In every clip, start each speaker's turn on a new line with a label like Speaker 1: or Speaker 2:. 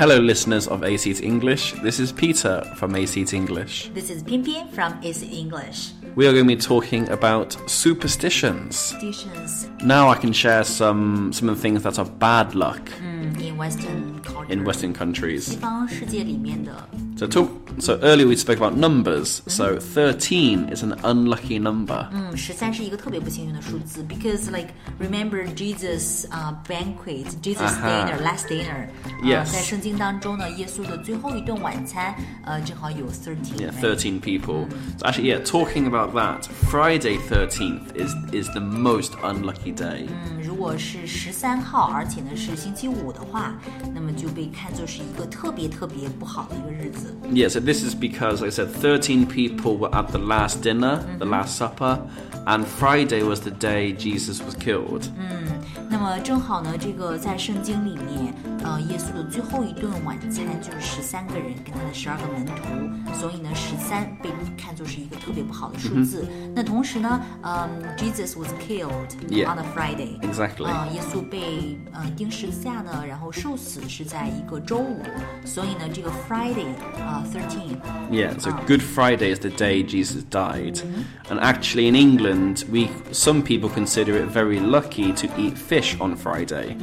Speaker 1: Hello, listeners of A English. This is Peter from A English.
Speaker 2: This is Pian Pian from A English.
Speaker 1: We are going to be talking about superstitions.
Speaker 2: Superstitions.
Speaker 1: Now I can share some some of the things that are bad luck.
Speaker 2: Mm, in Western culture.
Speaker 1: In Western countries. so talk So earlier we spoke about numbers. So thirteen is an unlucky number.
Speaker 2: 嗯，十三是一个特别不幸运的数字，because like remember Jesus 啊、banquet Jesus
Speaker 1: 啊哈
Speaker 2: dinner last dinner，呃
Speaker 1: Yes
Speaker 2: 在圣经当中呢，耶稣的最后一顿晚餐，呃，正好有 thirteen，
Speaker 1: Yeah, thirteen people. So actually, yeah, talking about that, Friday thirteenth is is the most unlucky day.
Speaker 2: 嗯，如果是十三号，而且呢是星期五的话，那么就被看作是一个特别特别不好的一个日子。
Speaker 1: Yeah, so this is because, like I said, 13 people were at the last dinner, the last supper, and Friday was the day Jesus was killed.
Speaker 2: 那么正好呢，这个在圣经里面，呃，耶稣的最后一顿晚餐就是十三个人跟他的十二个门徒，所以呢，十三被看作是一个特别不好的数字。那同时呢，嗯、j e s u s was killed
Speaker 1: Yeah.
Speaker 2: on a Friday。
Speaker 1: Exactly.
Speaker 2: 呃，耶稣被呃钉十字架呢，然后受死是在一个周五，所以呢，这个 Friday 啊、 thirteen
Speaker 1: Yeah, so Good Friday is the day Jesus died. And actually in England, we some people consider it very lucky to eat fish on Friday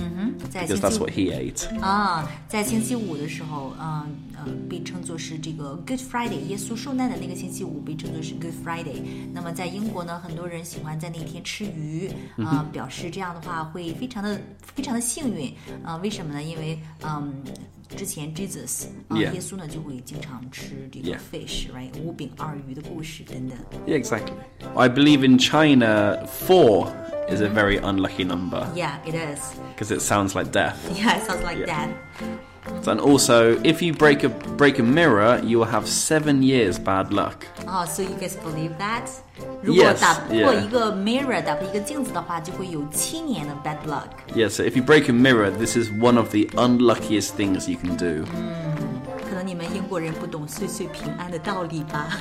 Speaker 2: 在
Speaker 1: because
Speaker 2: 星
Speaker 1: that's
Speaker 2: 期
Speaker 1: what he ate.
Speaker 2: 啊，在星期五的时候，嗯呃，被称作是这个 Good Friday，耶稣受难的那个星期五被称作是 Good Friday。那么在英国呢，很多人喜欢在那天吃鱼，啊、表示这样的话会非常的非常的幸运。啊、为什么呢？因为嗯。 之前 Jesus 啊
Speaker 1: Yeah.
Speaker 2: 耶稣呢就会经常吃这个
Speaker 1: Yeah.
Speaker 2: fish，right？五饼二鱼的故事等等。
Speaker 1: Yeah, exactly. I believe in China, 4 is a very unlucky number
Speaker 2: Yeah, it is.
Speaker 1: because it sounds like death.
Speaker 2: Yeah, it sounds like
Speaker 1: Yeah.
Speaker 2: that.
Speaker 1: And also, if you break a break a mirror, you will have seven years bad luck.
Speaker 2: 哦、s o you guys believe that？如果
Speaker 1: Yes,
Speaker 2: 打破
Speaker 1: yeah.
Speaker 2: 一个 mirror，打破一个镜子的话，就会有七年的 bad luck。
Speaker 1: Yeah, so if you break a mirror, this is one of the unluckiest things you can do.
Speaker 2: 可能你们英国人不懂岁岁平安的道理吧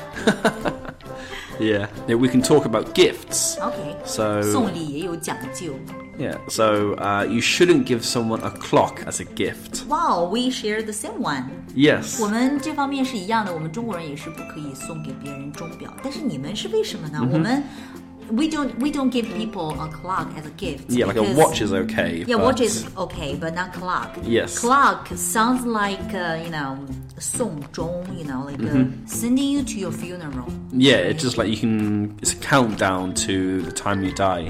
Speaker 1: Yeah. yeah we can talk about gifts.
Speaker 2: ？OK，
Speaker 1: So
Speaker 2: 送礼也有讲究。
Speaker 1: yeah, so uh, you shouldn't give someone a clock as a gift.
Speaker 2: Wow, we share the same one。
Speaker 1: Yes.
Speaker 2: 我们这方面是一样的，我们中国人也是不可以送给别人钟表，但是你们是为什么呢？
Speaker 1: 嗯
Speaker 2: 我们 we don't we don't give people a clock as a gift.
Speaker 1: Yeah, like a
Speaker 2: because-
Speaker 1: watch is okay.
Speaker 2: Yeah,
Speaker 1: but-
Speaker 2: watch is okay, but not clock.
Speaker 1: Yes.
Speaker 2: Clock sounds like uh, you know 送钟，you know, like uh,
Speaker 1: Mm-hmm.
Speaker 2: sending you to your funeral.
Speaker 1: Yeah, it's just like you can. It's a countdown to the time you die.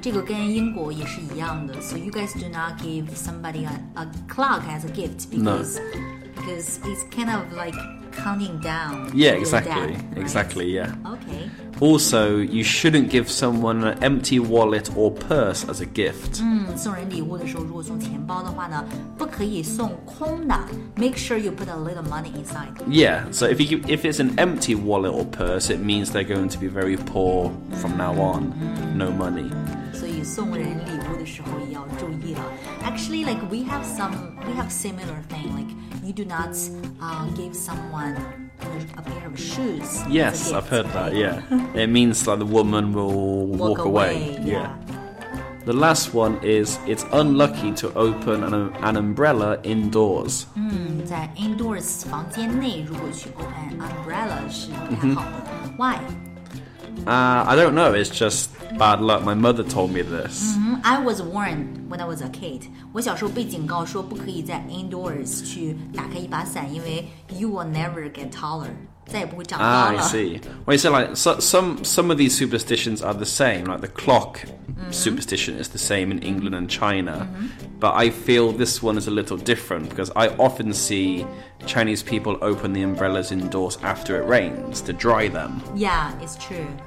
Speaker 2: 这个跟英国也是一样的。So you guys do not give somebody a, a clock as a gift because because it's kind of like counting down.
Speaker 1: Yeah,
Speaker 2: to your
Speaker 1: exactly,
Speaker 2: death, right?
Speaker 1: exactly. Yeah.
Speaker 2: Okay.
Speaker 1: Also, you shouldn't give someone an empty wallet or purse as a gift.
Speaker 2: 嗯，送人礼物的时候，如果送钱包的话呢，不可以送空的。Make sure you put a little money inside.
Speaker 1: Yeah. So if you give, if it's an empty wallet or purse, it means they're going to be very poor from now on. No money.
Speaker 2: 所以送人礼物的时候也要注意了。Actually, like we have some, we have similar thing. Like you do not uh, give someone a pair of shoes. as a
Speaker 1: Yes,
Speaker 2: gift,
Speaker 1: I've heard that.
Speaker 2: right?
Speaker 1: Yeah. it means like the woman will walk,
Speaker 2: Walk away. Yeah.
Speaker 1: The last one is it's unlucky to open an, an umbrella indoors.
Speaker 2: 嗯，在 indoors 房间内，如果去 open umbrella 是不太好的。Why?
Speaker 1: Uh, I don't know. It's just bad luck. My mother told me this.
Speaker 2: 嗯 I was warned when I was a kid. 我小时候被警告说不可以在 indoors 去打开一把伞，因为 you will never get taller，再也不会长
Speaker 1: Ah,
Speaker 2: 高
Speaker 1: I
Speaker 2: 了。
Speaker 1: see. Well, you say like so, some some of these superstitions are the same. Like the clock superstition is the same in England and China, but I feel this one is a little different because I often see Chinese people open the umbrellas indoors after it rains to dry them.
Speaker 2: Yeah, it's true.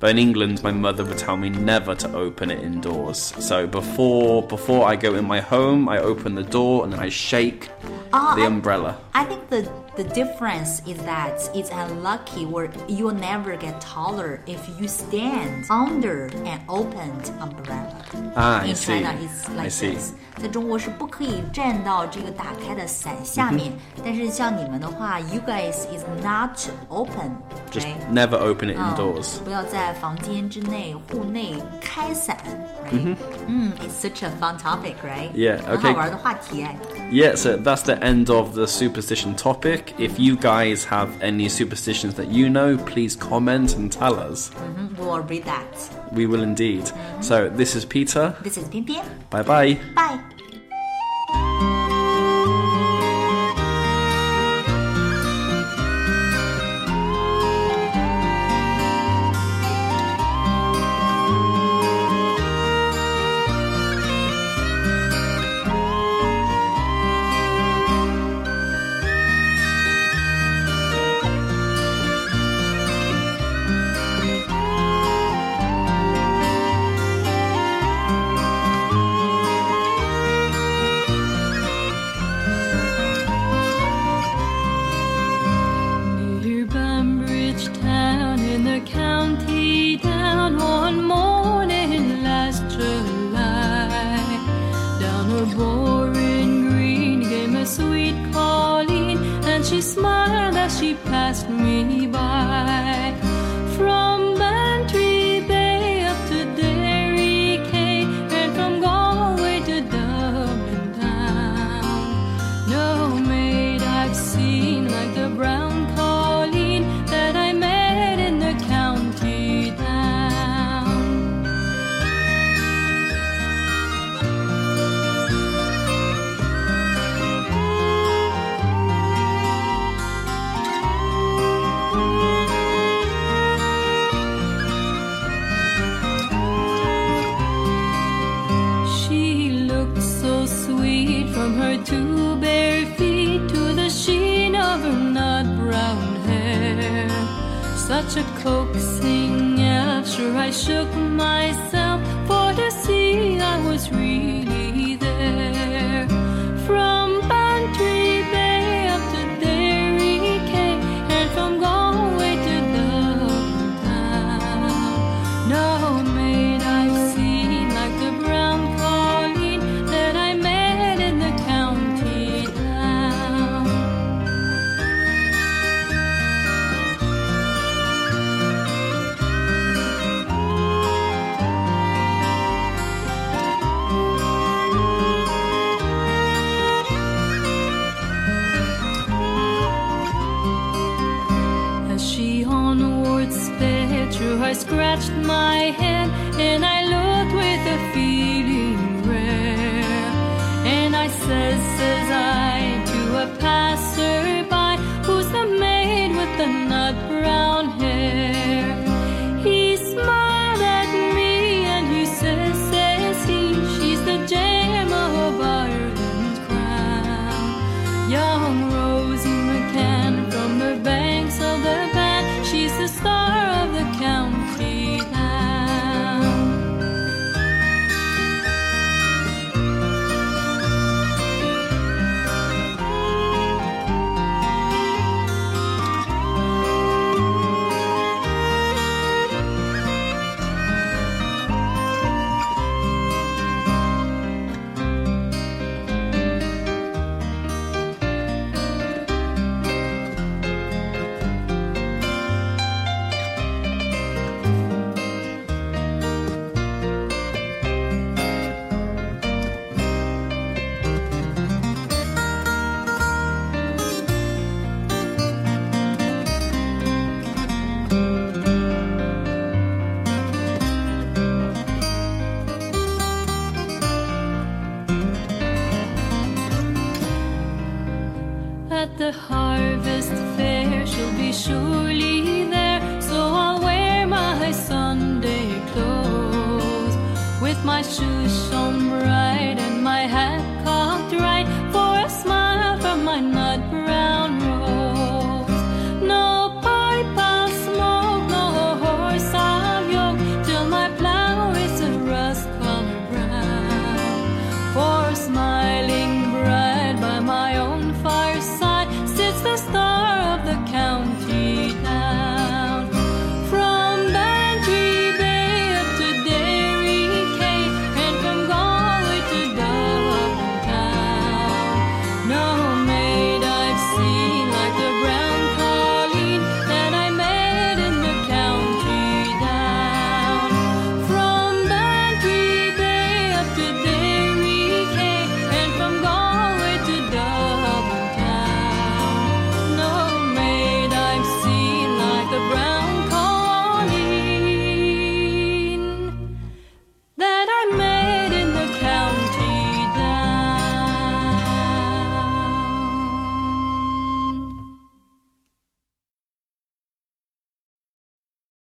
Speaker 1: But in England, my mother would tell me never to open it indoors. So before before I go in my home, I open the door and then I shake
Speaker 2: Ah,
Speaker 1: the
Speaker 2: I-
Speaker 1: umbrella.
Speaker 2: I think the the difference is that it's unlucky or you'll never get taller if you stand under an opened umbrella.
Speaker 1: Ah, I
Speaker 2: In
Speaker 1: see.
Speaker 2: China, it's
Speaker 1: I
Speaker 2: like
Speaker 1: see.
Speaker 2: this. 在中国是不可以站到这个打开的伞下面，但是像你们的话，you guys is not open，
Speaker 1: Just
Speaker 2: right？
Speaker 1: never open it
Speaker 2: 嗯
Speaker 1: indoors.
Speaker 2: 不要在 房间之内、户内开伞，right？嗯，it's such a fun topic，right？
Speaker 1: Yeah,
Speaker 2: 很好
Speaker 1: okay.
Speaker 2: 玩的话题哎。
Speaker 1: Yeah, so that's the the end of the superstition topic. If you guys have any superstitions that you know, please comment and tell us.
Speaker 2: We'll read that.
Speaker 1: We will indeed. So, this is Peter.
Speaker 2: This is 偏偏
Speaker 1: Bye bye.
Speaker 2: Bye.
Speaker 3: Town in the county down one morning last July. Down a boreen green came a sweet Colleen, and she smiled as she passed me by. Such a coaxing after I shook myself for to see I was really 树上